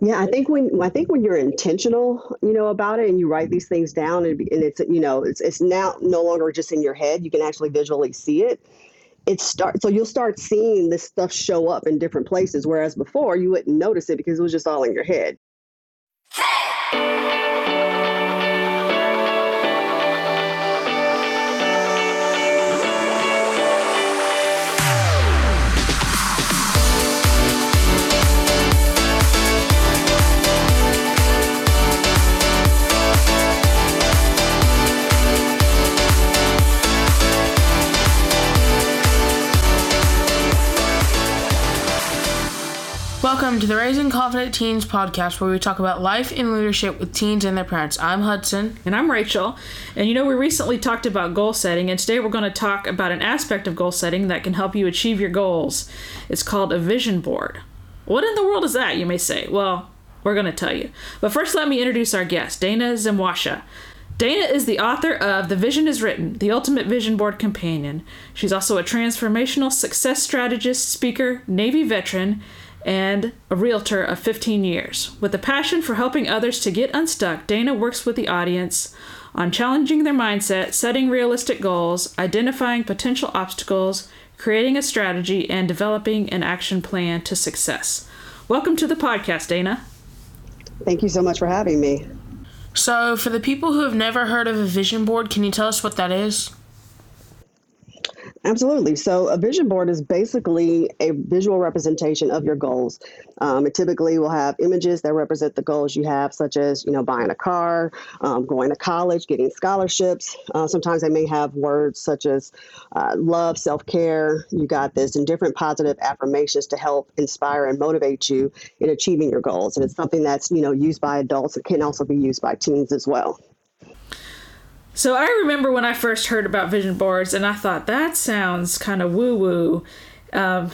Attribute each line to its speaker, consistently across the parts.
Speaker 1: Yeah, I think when I think when you're intentional, you know, about it, and you write these things down, and, and it's you know, it's it's now no longer just in your head. You can actually visually see it. It starts so you'll start seeing this stuff show up in different places, whereas before you wouldn't notice it because it was just all in your head.
Speaker 2: Welcome to the Raising Confident Teens podcast, where we talk about life and leadership with teens and their parents. I'm Hudson.
Speaker 3: And I'm Rachel. And you know, we recently talked about goal setting, and today we're going to talk about an aspect of goal setting that can help you achieve your goals. It's called a vision board. What in the world is that, you may say? Well, we're going to tell you. But first, let me introduce our guest, Dana Zimwasha. Dana is the author of The Vision is Written, the Ultimate Vision Board Companion. She's also a transformational success strategist, speaker, Navy veteran, and a realtor of 15 years. With a passion for helping others to get unstuck, Dana works with the audience on challenging their mindset, setting realistic goals, identifying potential obstacles, creating a strategy, and developing an action plan to success. Welcome to the podcast, Dana.
Speaker 1: Thank you so much for having me.
Speaker 2: So, for the people who have never heard of a vision board, can you tell us what that is?
Speaker 1: Absolutely. So, a vision board is basically a visual representation of your goals. Um, it typically will have images that represent the goals you have, such as you know buying a car, um, going to college, getting scholarships. Uh, sometimes they may have words such as uh, love, self care. You got this, and different positive affirmations to help inspire and motivate you in achieving your goals. And it's something that's you know used by adults. It can also be used by teens as well.
Speaker 3: So I remember when I first heard about vision boards, and I thought that sounds kind of woo woo. Um,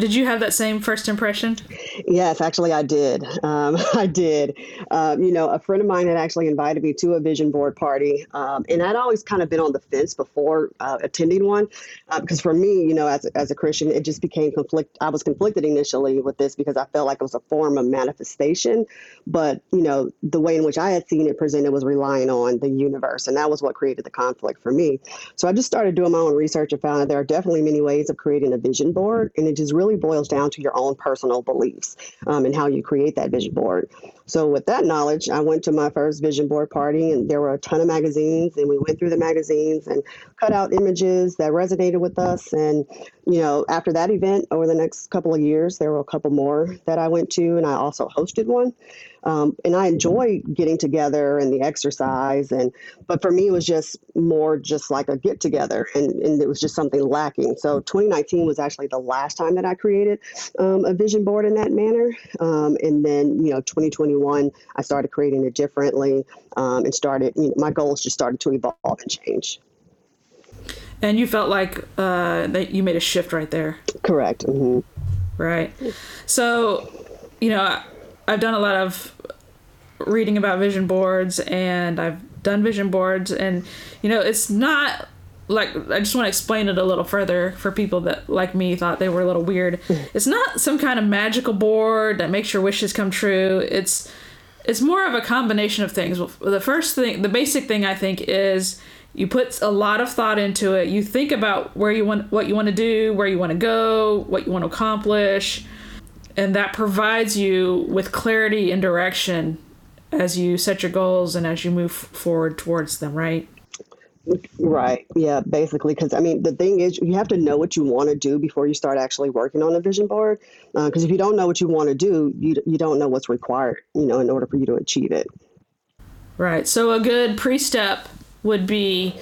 Speaker 3: did you have that same first impression?
Speaker 1: Yes, actually, I did. Um, I did. Um, you know, a friend of mine had actually invited me to a vision board party, um, and I'd always kind of been on the fence before uh, attending one, uh, because for me, you know, as as a Christian, it just became conflict. I was conflicted initially with this because I felt like it was a form of manifestation, but you know, the way in which I had seen it presented was relying on the universe, and that was what created the conflict for me. So I just started doing my own research and found that there are definitely many ways of creating a vision board, and it just really really boils down to your own personal beliefs um, and how you create that vision board. So, with that knowledge, I went to my first vision board party, and there were a ton of magazines, and we went through the magazines and cut out images that resonated with us. And, you know, after that event, over the next couple of years, there were a couple more that I went to, and I also hosted one. Um, and I enjoy getting together and the exercise. And but for me, it was just more just like a get together, and, and it was just something lacking. So 2019 was actually the last time that I created um, a vision board in that manner. Um, and then you know 2021, I started creating it differently um, and started. You know, my goals just started to evolve and change.
Speaker 3: And you felt like uh, that you made a shift right there.
Speaker 1: Correct. Mm-hmm.
Speaker 3: Right. So, you know, I've done a lot of reading about vision boards and I've done vision boards and you know it's not like I just want to explain it a little further for people that like me thought they were a little weird. It's not some kind of magical board that makes your wishes come true. It's it's more of a combination of things. The first thing, the basic thing I think is you put a lot of thought into it. You think about where you want what you want to do, where you want to go, what you want to accomplish and that provides you with clarity and direction as you set your goals and as you move forward towards them right
Speaker 1: right yeah basically because i mean the thing is you have to know what you want to do before you start actually working on a vision board because uh, if you don't know what you want to do you, you don't know what's required you know in order for you to achieve it.
Speaker 3: Right so a good pre-step would be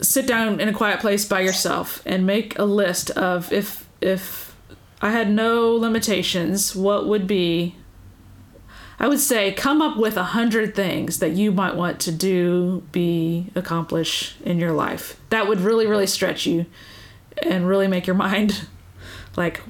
Speaker 3: sit down in a quiet place by yourself and make a list of if if I had no limitations, what would be I would say come up with a hundred things that you might want to do, be, accomplish in your life. That would really, really stretch you and really make your mind like,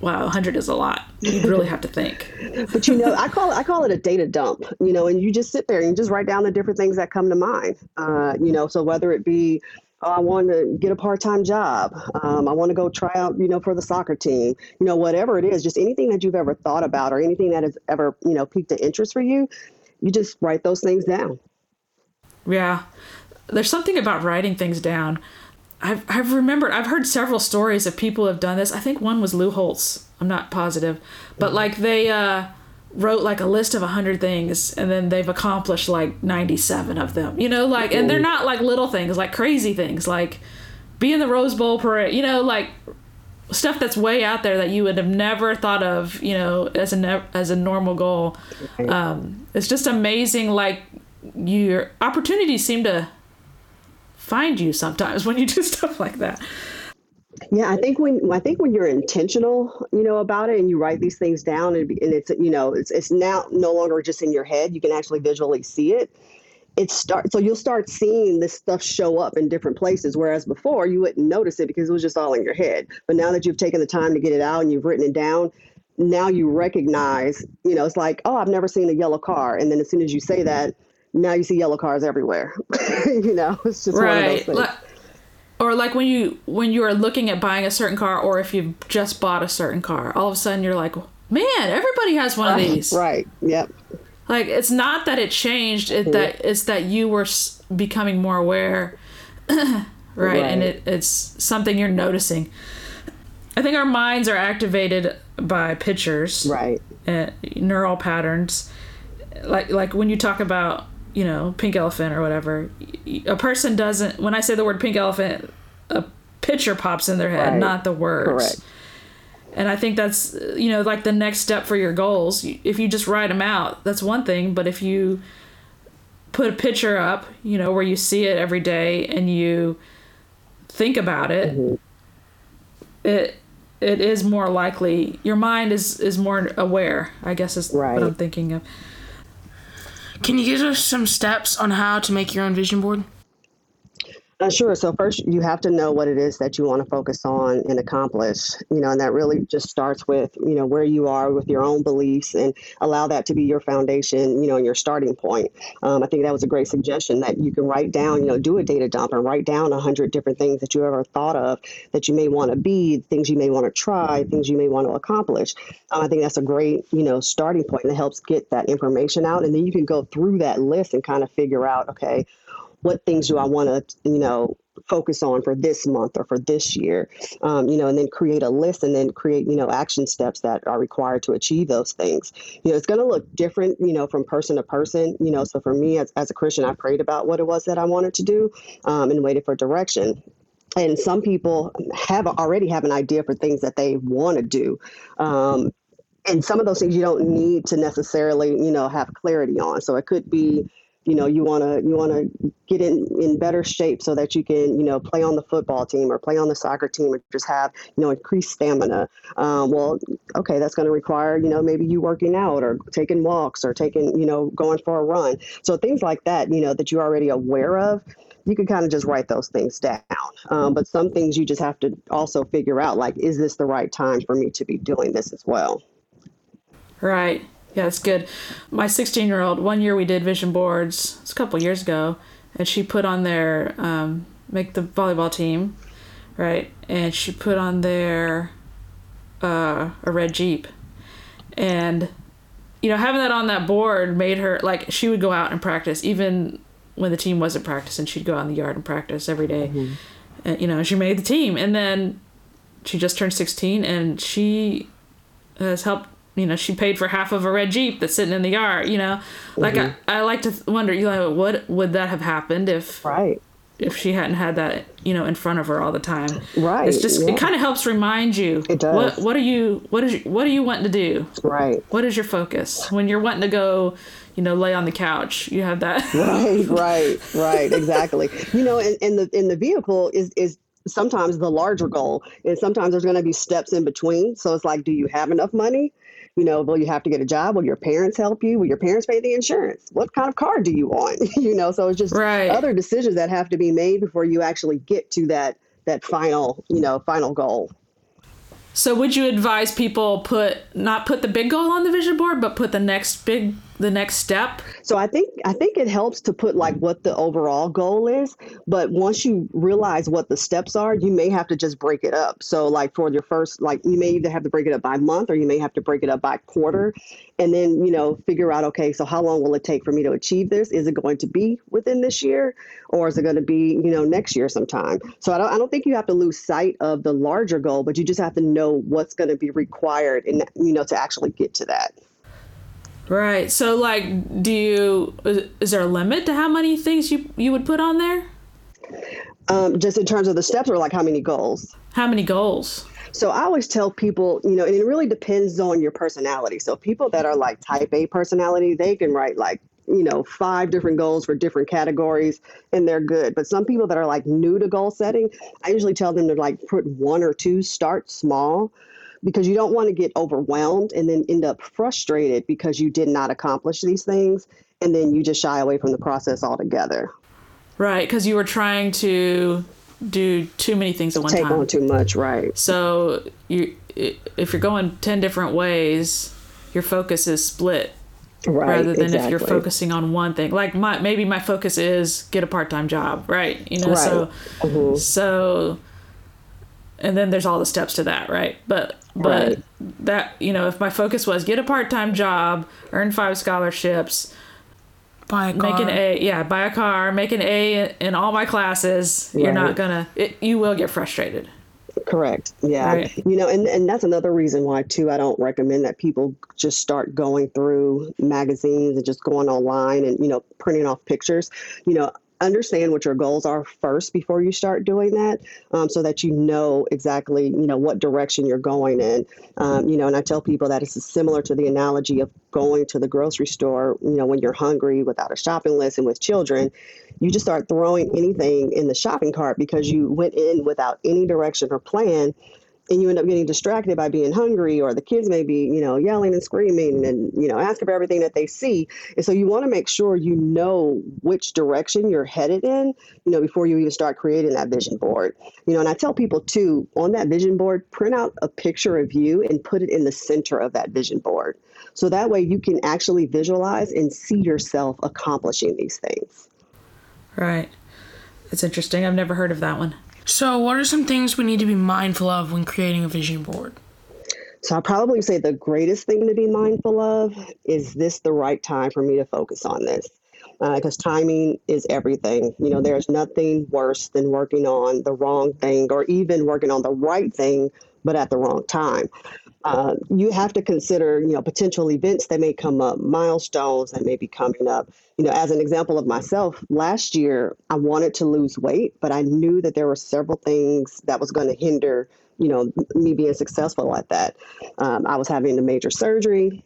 Speaker 3: wow, 100 is a lot. You really have to think.
Speaker 1: but you know, I call it, I call it a data dump. You know, and you just sit there and you just write down the different things that come to mind. Uh, you know, so whether it be I want to get a part-time job. Um, I want to go try out, you know, for the soccer team. You know, whatever it is, just anything that you've ever thought about or anything that has ever, you know, piqued an interest for you, you just write those things down.
Speaker 3: Yeah. There's something about writing things down. I've, I've remembered, I've heard several stories of people have done this. I think one was Lou Holtz. I'm not positive. But like they uh, wrote like a list of 100 things and then they've accomplished like 97 of them. You know, like, and they're not like little things, like crazy things, like be in the Rose Bowl parade, you know, like stuff that's way out there that you would have never thought of, you know, as a ne- as a normal goal. Um, it's just amazing. Like your opportunities seem to find you sometimes when you do stuff like that.
Speaker 1: Yeah, I think when I think when you're intentional, you know, about it, and you write these things down, and, and it's you know, it's it's now no longer just in your head. You can actually visually see it. It starts so you'll start seeing this stuff show up in different places, whereas before you wouldn't notice it because it was just all in your head. But now that you've taken the time to get it out and you've written it down, now you recognize, you know, it's like, oh, I've never seen a yellow car, and then as soon as you say that, now you see yellow cars everywhere. you know, it's just right. one of those things. Like,
Speaker 3: or like when you when you are looking at buying a certain car, or if you've just bought a certain car, all of a sudden you're like, man, everybody has one of ah, these.
Speaker 1: Right. Yep.
Speaker 3: Like it's not that it changed; it that it's that you were becoming more aware, right? right? And it, it's something you're noticing. I think our minds are activated by pictures,
Speaker 1: right?
Speaker 3: And neural patterns, like like when you talk about you know, pink elephant or whatever, a person doesn't, when I say the word pink elephant, a picture pops in their head, right. not the words. Correct. And I think that's, you know, like the next step for your goals. If you just write them out, that's one thing. But if you put a picture up, you know, where you see it every day and you think about it, mm-hmm. it, it is more likely your mind is is more aware i guess is right. what i'm thinking of
Speaker 2: can you give us some steps on how to make your own vision board?
Speaker 1: Uh, sure. So first, you have to know what it is that you want to focus on and accomplish. You know, and that really just starts with you know where you are with your own beliefs, and allow that to be your foundation. You know, and your starting point. Um, I think that was a great suggestion that you can write down. You know, do a data dump and write down a hundred different things that you ever thought of that you may want to be, things you may want to try, things you may want to accomplish. Um, I think that's a great you know starting point that helps get that information out, and then you can go through that list and kind of figure out okay what things do I want to, you know, focus on for this month or for this year, um, you know, and then create a list and then create, you know, action steps that are required to achieve those things. You know, it's going to look different, you know, from person to person, you know. So for me as, as a Christian, I prayed about what it was that I wanted to do um, and waited for direction and some people have already have an idea for things that they want to do um, and some of those things you don't need to necessarily you know have clarity on so it could be you know you want to you want to get in in better shape so that you can you know play on the football team or play on the soccer team or just have you know increased stamina. Um, well okay that's going to require you know maybe you working out or taking walks or taking you know going for a run. So things like that you know that you're already aware of you can kind of just write those things down. Um, but some things you just have to also figure out like is this the right time for me to be doing this as well?
Speaker 3: Right yeah, it's good. My 16 year old, one year we did vision boards, it's a couple years ago, and she put on there, um, make the volleyball team, right? And she put on there uh, a red Jeep. And, you know, having that on that board made her, like, she would go out and practice, even when the team wasn't practicing, she'd go out in the yard and practice every day. Mm-hmm. And, you know, she made the team. And then she just turned 16 and she has helped you know she paid for half of a red jeep that's sitting in the yard you know? Like mm-hmm. I, I like to wonder you know what would that have happened if
Speaker 1: right.
Speaker 3: if she hadn't had that you know in front of her all the time?
Speaker 1: Right
Speaker 3: it's just yeah. it kind of helps remind you
Speaker 1: it does.
Speaker 3: what what are you what is what are you wanting to do?
Speaker 1: Right.
Speaker 3: What is your focus? When you're wanting to go you know lay on the couch you have that.
Speaker 1: Right right right exactly. You know and, and the in the vehicle is is sometimes the larger goal and sometimes there's going to be steps in between so it's like do you have enough money you know, will you have to get a job? Will your parents help you? Will your parents pay the insurance? What kind of car do you want? you know, so it's just right. other decisions that have to be made before you actually get to that that final, you know, final goal.
Speaker 3: So would you advise people put not put the big goal on the vision board, but put the next big the next step?
Speaker 1: So I think I think it helps to put like what the overall goal is, but once you realize what the steps are, you may have to just break it up. So like for your first like you may either have to break it up by month or you may have to break it up by quarter and then, you know, figure out okay, so how long will it take for me to achieve this? Is it going to be within this year or is it going to be, you know, next year sometime? So I don't I don't think you have to lose sight of the larger goal, but you just have to know what's going to be required and you know to actually get to that.
Speaker 3: Right. So, like, do you is there a limit to how many things you you would put on there?
Speaker 1: Um, just in terms of the steps, or like how many goals?
Speaker 3: How many goals?
Speaker 1: So I always tell people, you know, and it really depends on your personality. So people that are like type A personality, they can write like you know five different goals for different categories and they're good but some people that are like new to goal setting i usually tell them to like put one or two start small because you don't want to get overwhelmed and then end up frustrated because you did not accomplish these things and then you just shy away from the process altogether.
Speaker 3: Right, because you were trying to do too many things at one
Speaker 1: Take
Speaker 3: time.
Speaker 1: on too much, right?
Speaker 3: So you, if you're going ten different ways, your focus is split.
Speaker 1: Right,
Speaker 3: rather than
Speaker 1: exactly.
Speaker 3: if you're focusing on one thing. Like my maybe my focus is get a part time job, right? You know, so
Speaker 1: Mhm.
Speaker 3: so and then there's all the steps to that, right? But but
Speaker 1: Right.
Speaker 3: that you know, if my focus was get a part time job, earn five scholarships,
Speaker 2: Buy a car.
Speaker 3: make an A, yeah, buy a car, make an A in, in all my classes, you're not gonna. It, you will get frustrated.
Speaker 1: Correct. Yeah.
Speaker 3: Right.
Speaker 1: You know, and, and that's another reason why too I don't recommend that people just start going through magazines and just going online and, you know, printing off pictures. You know, understand what your goals are first before you start doing that um, so that you know exactly you know what direction you're going in. Um, you know and i tell people that it's similar to the analogy of going to the grocery store you know when you're hungry without a shopping list and with children you just start throwing anything in the shopping cart because you went in without any direction or plan and you end up getting distracted by being hungry or the kids may be you know yelling and screaming and you know asking for everything that they see and so you want to make sure you know which direction you're headed in you know before you even start creating that vision board you know and i tell people too on that vision board print out a picture of you and put it in the center of that vision board so that way you can actually visualize and see yourself accomplishing these things
Speaker 3: Right. It's interesting. I've never heard of that one.
Speaker 2: So, what are some things we need to be mindful of when creating a vision board?
Speaker 1: So I probably say the greatest thing to be mindful of is this the right time for me to focus on this? Uh, because timing is everything. You know, there's nothing worse than working on the wrong thing or even working on the right thing, but at the wrong time. Uh, you have to consider, you know, potential events that may come up, milestones that may be coming up. You know, as an example of myself, last year I wanted to lose weight, but I knew that there were several things that was going to hinder, you know, me being successful at that. Um, I was having a major surgery.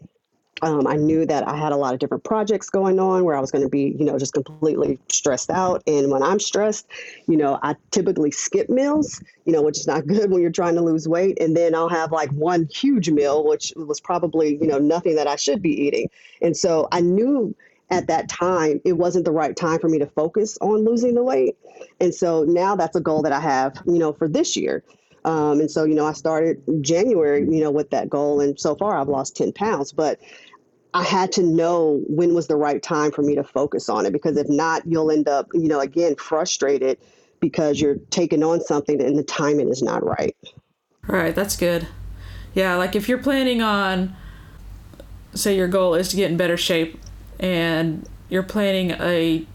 Speaker 1: Um, I knew that I had a lot of different projects going on where I was going to be, you know, just completely stressed out. And when I'm stressed, you know, I typically skip meals, you know, which is not good when you're trying to lose weight. And then I'll have like one huge meal, which was probably, you know, nothing that I should be eating. And so I knew at that time it wasn't the right time for me to focus on losing the weight. And so now that's a goal that I have, you know, for this year. Um, and so, you know, I started January, you know, with that goal. And so far I've lost 10 pounds. But I had to know when was the right time for me to focus on it because if not, you'll end up, you know, again, frustrated because you're taking on something and the timing is not right.
Speaker 3: All right, that's good. Yeah, like if you're planning on, say, your goal is to get in better shape and you're planning a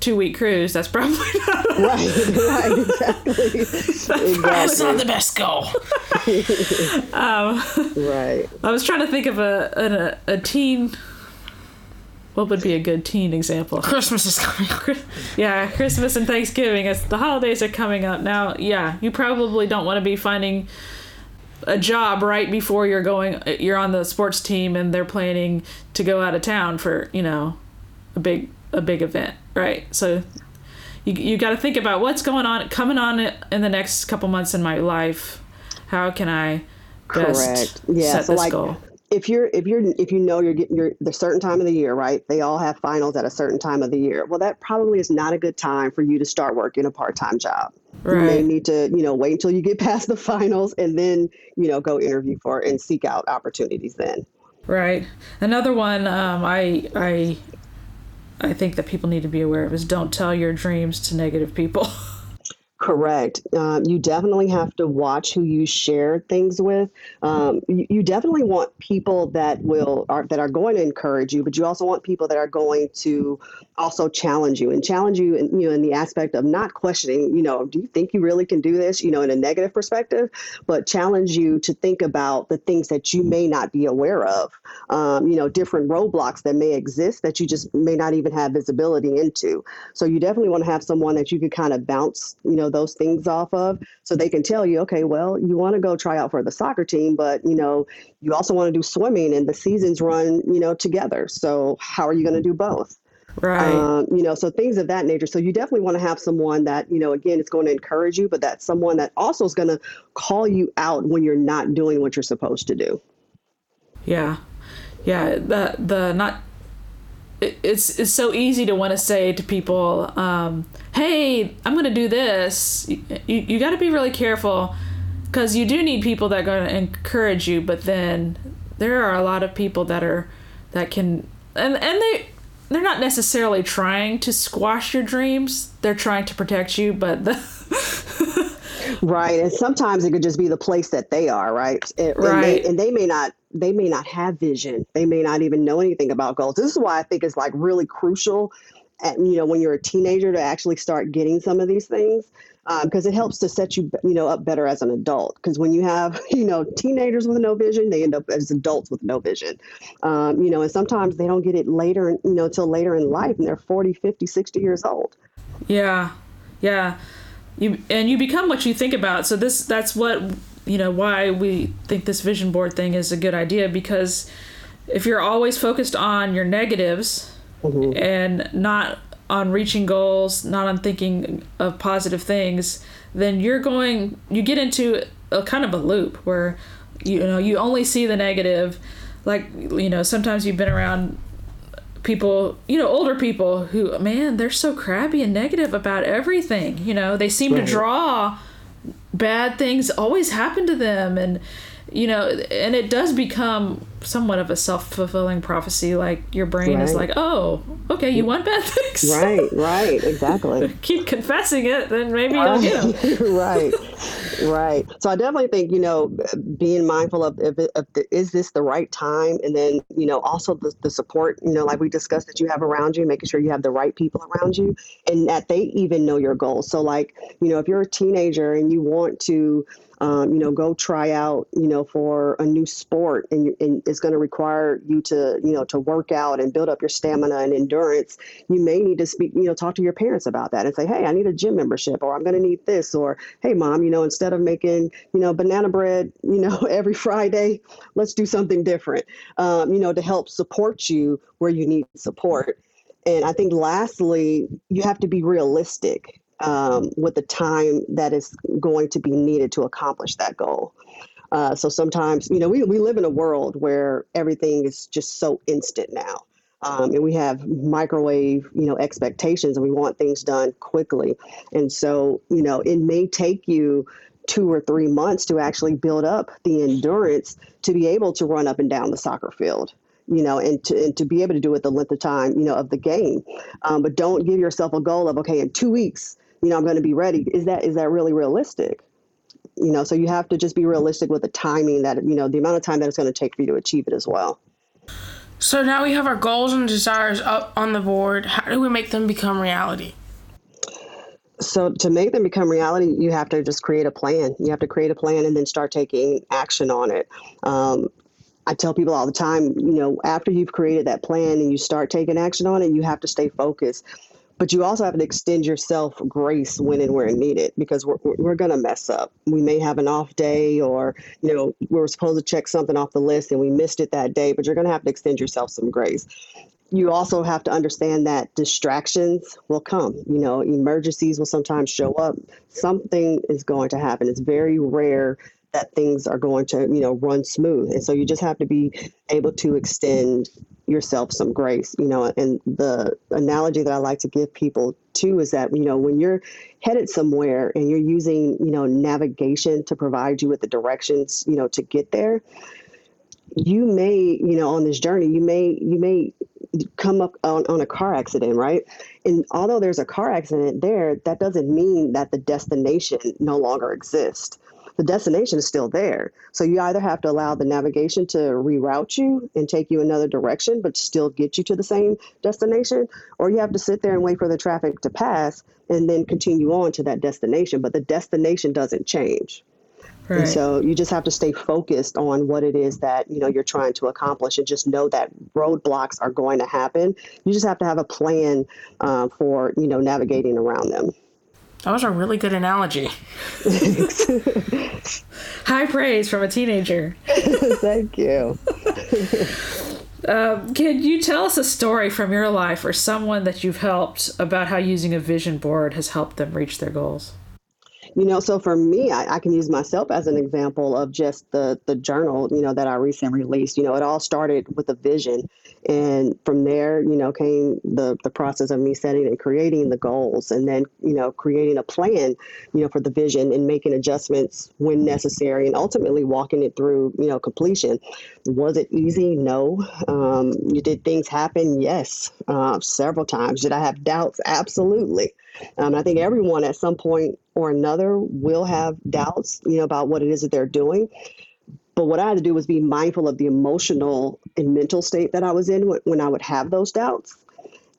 Speaker 3: two week cruise, that's probably not.
Speaker 1: Right, right, exactly.
Speaker 2: That's not the best goal.
Speaker 1: Um, right.
Speaker 3: I was trying to think of a, a, a teen. What would be a good teen example?
Speaker 2: Christmas is coming.
Speaker 3: Yeah, Christmas and Thanksgiving. As the holidays are coming up now, yeah, you probably don't want to be finding a job right before you're going. You're on the sports team and they're planning to go out of town for you know a big a big event, right? So you you got to think about what's going on coming on in the next couple months in my life. How can I best
Speaker 1: Correct. Yeah.
Speaker 3: set
Speaker 1: so
Speaker 3: this
Speaker 1: like
Speaker 3: goal?
Speaker 1: if you're if you're if you know you're getting your the certain time of the year, right? They all have finals at a certain time of the year. Well, that probably is not a good time for you to start working a part-time job. You may need to, you know, wait until you get past the finals and then, you know, go interview for and seek out opportunities then.
Speaker 3: Right. Another one um, I I I think that people need to be aware of is don't tell your dreams to negative people.
Speaker 1: Correct. Um, you definitely have to watch who you share things with. Um, you, you definitely want people that will are that are going to encourage you, but you also want people that are going to also challenge you and challenge you, in, you know, in the aspect of not questioning. You know, do you think you really can do this? You know, in a negative perspective, but challenge you to think about the things that you may not be aware of. Um, you know, different roadblocks that may exist that you just may not even have visibility into. So you definitely want to have someone that you could kind of bounce. You know those things off of. So they can tell you okay well you want to go try out for the soccer team but you know you also want to do swimming and the seasons run you know together. So how are you going to do both?
Speaker 3: Right. Um,
Speaker 1: you know so things of that nature. So you definitely want to have someone that you know again it's going to encourage you but that's someone that also is going to call you out when you're not doing what you're supposed to do.
Speaker 3: Yeah. Yeah the the not it's it's so easy to want to say to people, um, "Hey, I'm going to do this." You you got to be really careful because you do need people that are going to encourage you, but then there are a lot of people that are that can and and they they're not necessarily trying to squash your dreams. They're trying to protect you, but the
Speaker 1: right and sometimes it could just be the place that they are right? And,
Speaker 3: right
Speaker 1: and they, and they may not they may not have vision. They may not even know anything about goals. This is why i think it's like really crucial at, you know when you're a teenager to actually start getting some of these things because um, it helps to set you you know up better as an adult. Because when you have you know teenagers with no vision they end up as adults with no vision. Um, you know and sometimes they don't get it later you know until later in life and they're 40 50 60 years old.
Speaker 3: Yeah yeah you and you become what you think about so this that's what you know why we think this vision board thing is a good idea because if you're always focused on your negatives mm-hmm. and not on reaching goals not on thinking of positive things then you're going you get into a kind of a loop where you know you only see the negative like you know sometimes you've been around people, you know, older people who, man, they're so crabby and negative about everything. You know, they seem right. to draw bad things always happen to them. And, you know, and it does become somewhat of a self fulfilling prophecy. Like your brain right. is like, oh, okay, you want bad things.
Speaker 1: Right, right, exactly.
Speaker 3: Keep confessing it, then maybe you'll get
Speaker 1: them. right, right. So I definitely think you know being mindful of, if, if the, is this the right time, and then you know also the, the support you know like we discussed that you have around you, making sure you have the right people around you, and that they even know your goals. So like you know if you're a teenager and you want to um, you know, go try out, you know, for a new sport, and, and it's going to require you to, you know, to work out and build up your stamina and endurance. You may need to speak, you know, talk to your parents about that and say, hey, I need a gym membership, or I'm going to need this, or hey, mom, you know, instead of making, you know, banana bread, you know, every Friday, let's do something different, um, you know, to help support you where you need support. And I think lastly, you have to be realistic um, with the time that is going to be needed to accomplish that goal. Uh, so sometimes, you know, we, we live in a world where everything is just so instant now. Um, and we have microwave, you know, expectations and we want things done quickly. And so, you know, it may take you two or three months to actually build up the endurance to be able to run up and down the soccer field you know, and to, and to be able to do it the length of time, you know, of the game. Um, but don't give yourself a goal of, okay, in two weeks, you know, I'm going to be ready. Is that is that really realistic? You know, so you have to just be realistic with the timing that you know the amount of time that it's going to take for you to achieve it as well.
Speaker 2: So now we have our goals and desires up on the board. How do we make them become reality?
Speaker 1: So to make them become reality, you have to just create a plan. You have to create a plan and then start taking action on it. Um, I tell people all the time, you know, after you've created that plan and you start taking action on it, you have to stay focused but you also have to extend yourself grace when and where needed because we're, we're going to mess up. We may have an off day or, you know, we were supposed to check something off the list and we missed it that day, but you're going to have to extend yourself some grace. You also have to understand that distractions will come. You know, emergencies will sometimes show up. Something is going to happen. It's very rare that things are going to, you know, run smooth. And so you just have to be able to extend yourself some grace, you know. And the analogy that I like to give people too is that, you know, when you're headed somewhere and you're using, you know, navigation to provide you with the directions, you know, to get there, you may, you know, on this journey, you may, you may come up on, on a car accident, right? And although there's a car accident there, that doesn't mean that the destination no longer exists. The destination is still there. So you either have to allow the navigation to reroute you and take you another direction, but still get you to the same destination, or you have to sit there and wait for the traffic to pass and then continue on to that destination. But the destination doesn't change.
Speaker 3: Right.
Speaker 1: And so you just have to stay focused on what it is that you know you're trying to accomplish, and just know that roadblocks are going to happen. You just have to have a plan uh, for you know navigating around them.
Speaker 2: That was a really good analogy.
Speaker 3: High praise from a teenager.
Speaker 1: Thank you.
Speaker 3: Um, can you tell us a story from your life or someone that you've helped about how using a vision board has helped them reach their goals?
Speaker 1: You know, so for me, I, I, can use myself as an example of just the the journal, you know, that I recently released. You know, it all started with a vision, and from there, you know, came the the process of me setting and creating the goals, and then you know, creating a plan, you know, for the vision and making adjustments when necessary, and ultimately walking it through, you know, completion. Was it easy? No. Um, you did things happen? Yes, uh, several times. Did I have doubts? Absolutely. Um, I think everyone at some point or another will have doubts, you know, about what it is that they're doing. But what I had to do was be mindful of the emotional and mental state that I was in when I would have those doubts.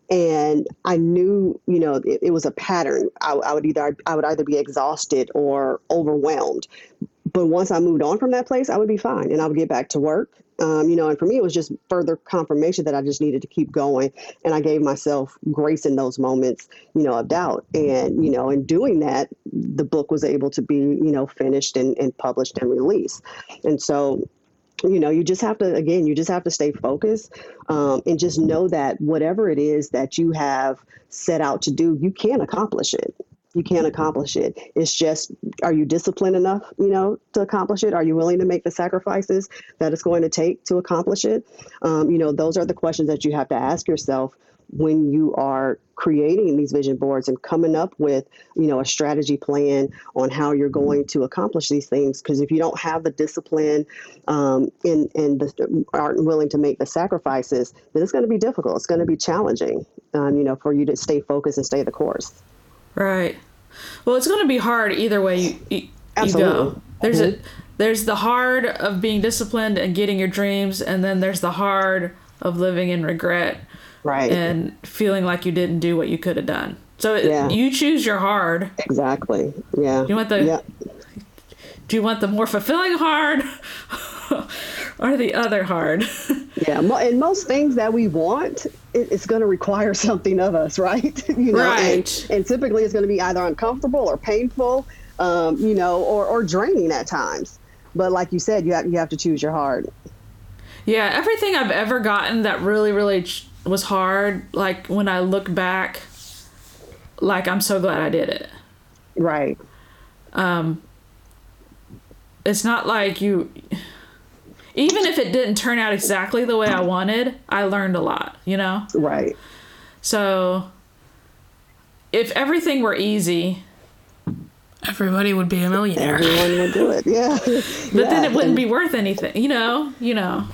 Speaker 1: And I knew, you know, it, it was a pattern. I, I would either I would either be exhausted or overwhelmed. But once I moved on from that place, I would be fine, and I would get back to work um, you know, and for me, it was just further confirmation that I just needed to keep going. And I gave myself grace in those moments, you know, of doubt. And, you know, in doing that, the book was able to be, you know, finished and, and published and released. And so, you know, you just have to, again, you just have to stay focused um, and just know that whatever it is that you have set out to do, you can accomplish it you can't accomplish it. It's just, are you disciplined enough, you know, to accomplish it? Are you willing to make the sacrifices that it's going to take to accomplish it? Um, you know, those are the questions that you have to ask yourself when you are creating these vision boards and coming up with you know a strategy plan on how you're going to accomplish these things because if you don't have the discipline um, and and the, aren't willing to make the sacrifices then it's going to be difficult it's going to be challenging um, you know for you to stay focused and stay the course
Speaker 3: Right. Well, it's going to be hard either way you, you, you go. There's mm-hmm. a there's the hard of being disciplined and getting your dreams, and then there's the hard of living in regret,
Speaker 1: right,
Speaker 3: and feeling like you didn't do what you could have done. So yeah. you choose your hard.
Speaker 1: Exactly. Yeah.
Speaker 3: You want the. Yeah. Do you want the more fulfilling hard, or the other hard?
Speaker 1: yeah, and most things that we want, it's going to require something of us, right?
Speaker 3: you know, right.
Speaker 1: And, and, typically, it's going to be either uncomfortable or painful, um, you know, or, or draining at times. But like you said, you have you have to choose your heart.
Speaker 3: Yeah, everything I've ever gotten that really, really ch- was hard. Like when I look back, like I'm so glad I did it.
Speaker 1: Right.
Speaker 3: Um. It's not like you even if it didn't turn out exactly the way I wanted, I learned a lot, you know?
Speaker 1: Right.
Speaker 3: So if everything were easy,
Speaker 2: everybody would be a millionaire.
Speaker 1: Everyone would do it. Yeah.
Speaker 3: but yeah. then it wouldn't be worth anything, you know, you know.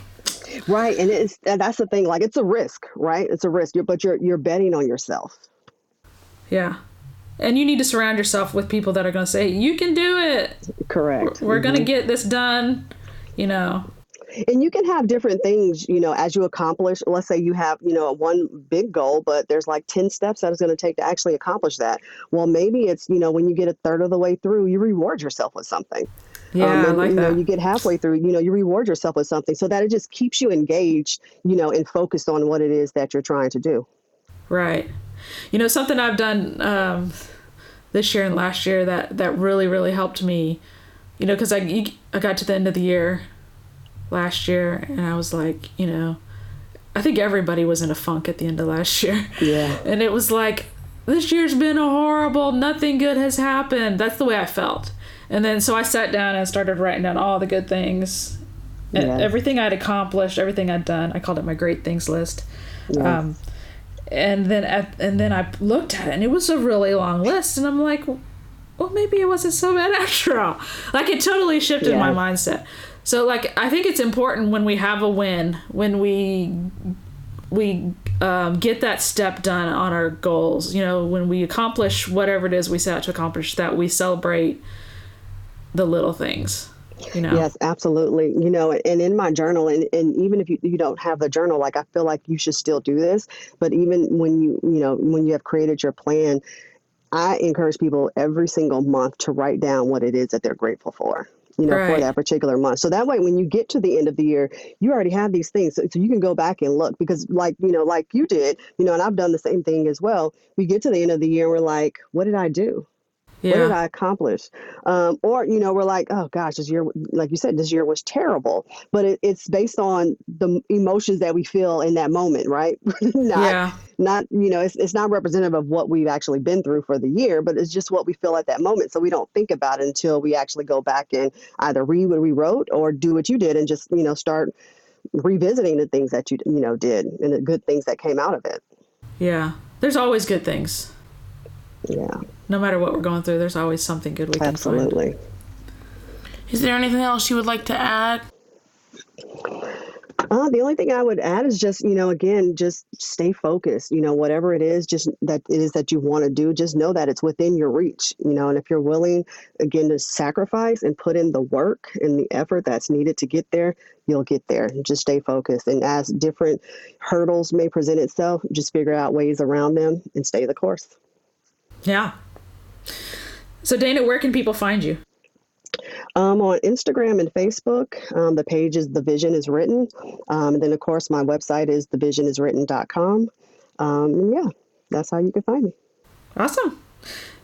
Speaker 1: Right, and it's and that's the thing. Like it's a risk, right? It's a risk, but you're you're betting on yourself.
Speaker 3: Yeah, and you need to surround yourself with people that are going to say you can do it.
Speaker 1: Correct.
Speaker 3: We're, we're mm-hmm. going to get this done. You know
Speaker 1: and you can have different things you know as you accomplish let's say you have you know one big goal but there's like 10 steps that it's going to take to actually accomplish that well maybe it's you know when you get a third of the way through you reward yourself with something
Speaker 3: yeah, um, and, I like
Speaker 1: you
Speaker 3: that.
Speaker 1: know, you get halfway through, you know, you reward yourself with something so that it just keeps you engaged, you know, and focused on what it is that you're trying to do.
Speaker 3: Right. You know, something I've done um, this year and last year that that really really helped me, you know, because I I got to the end of the year last year and I was like, you know, I think everybody was in a funk at the end of last year.
Speaker 1: Yeah.
Speaker 3: And it was like this year's been horrible, nothing good has happened. That's the way I felt. And then so I sat down and started writing down all the good things. Yeah. Everything I'd accomplished, everything I'd done. I called it my great things list. Yeah. Um, and then at, and then I looked at it and it was a really long list and I'm like well maybe it wasn't so bad after all like it totally shifted yeah. my mindset So like I think it's important when we have a win, when we we um, get that step done on our goals. You know, when we accomplish whatever it is we set out to accomplish, that we celebrate the little things. You know.
Speaker 1: Yes, absolutely. You know, and in my journal, and, and even if you, you don't have the journal, like I feel like you should still do this. But even when you, you know, when you have created your plan, I encourage people every single month to write down what it is that they're grateful for you know,
Speaker 3: Right.
Speaker 1: for that particular month. So that way, when you get to the end of the year, you already have these things. So, so you can go back and look because, like, you know, like you did, you know, and I've done the same thing as well. We get to the end of the year and we're like, what did I do? What did I accomplish? Um, or, you know, we're like, oh gosh, this year, like you said, this year was terrible. But it, it's based on the emotions that we feel in that moment, right? not,
Speaker 3: Yeah.
Speaker 1: not, you know, it's, it's not representative of what we've actually been through for the year, but it's just what we feel at that moment. So we don't think about it until we actually go back and either read what we wrote or do what you did and just, you know, start revisiting the things that you, you know, did and the good things that came out of it.
Speaker 3: Yeah. There's always good things.
Speaker 1: Yeah,
Speaker 3: No matter what we're going through, there's always something good we can find.
Speaker 1: absolutely.
Speaker 2: Is there anything else you would like to add?
Speaker 1: Uh, the only thing I would add is just, you know, again, just stay focused. You know, whatever it is, just that it is that you want to do, just know that it's within your reach. You know, and if you're willing, again, to sacrifice and put in the work and the effort that's needed to get there, you'll get there. Just stay focused. And as different hurdles may present itself, just figure out ways around them and stay the course.
Speaker 3: Yeah. So Dana, where can people find you?
Speaker 1: Um, on Instagram and Facebook, um, the page is The Vision is Written. Um, and then, of course, my website is thevisioniswritten.com. Um, and yeah, that's how you can find me.
Speaker 3: Awesome.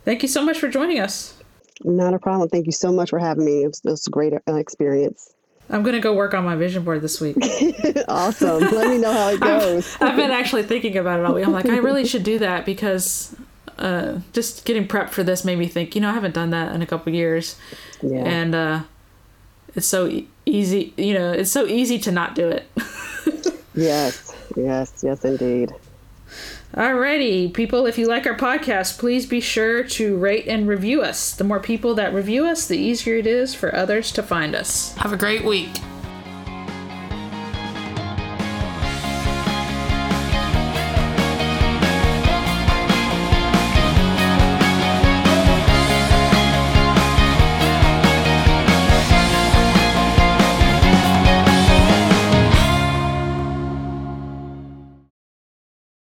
Speaker 3: Thank you so much for joining us.
Speaker 1: Not a problem. Thank you so much for having me. It was, it was a great uh, experience.
Speaker 3: I'm gonna go work on my vision board this week.
Speaker 1: awesome. Let me know how it goes.
Speaker 3: I've been actually thinking about it all week. I'm like, I really should do that because uh, just getting prepped for this made me think. You know, I haven't done that in a couple years,
Speaker 1: Yeah.
Speaker 3: and uh, it's so e- easy. You know, it's so easy to not do it.
Speaker 1: yes. Yes. Yes, indeed.
Speaker 3: Alrighty, people, if you like our podcast, please be sure to rate and review us. The more people that review us, the easier it is for others to find us.
Speaker 2: Have a great week.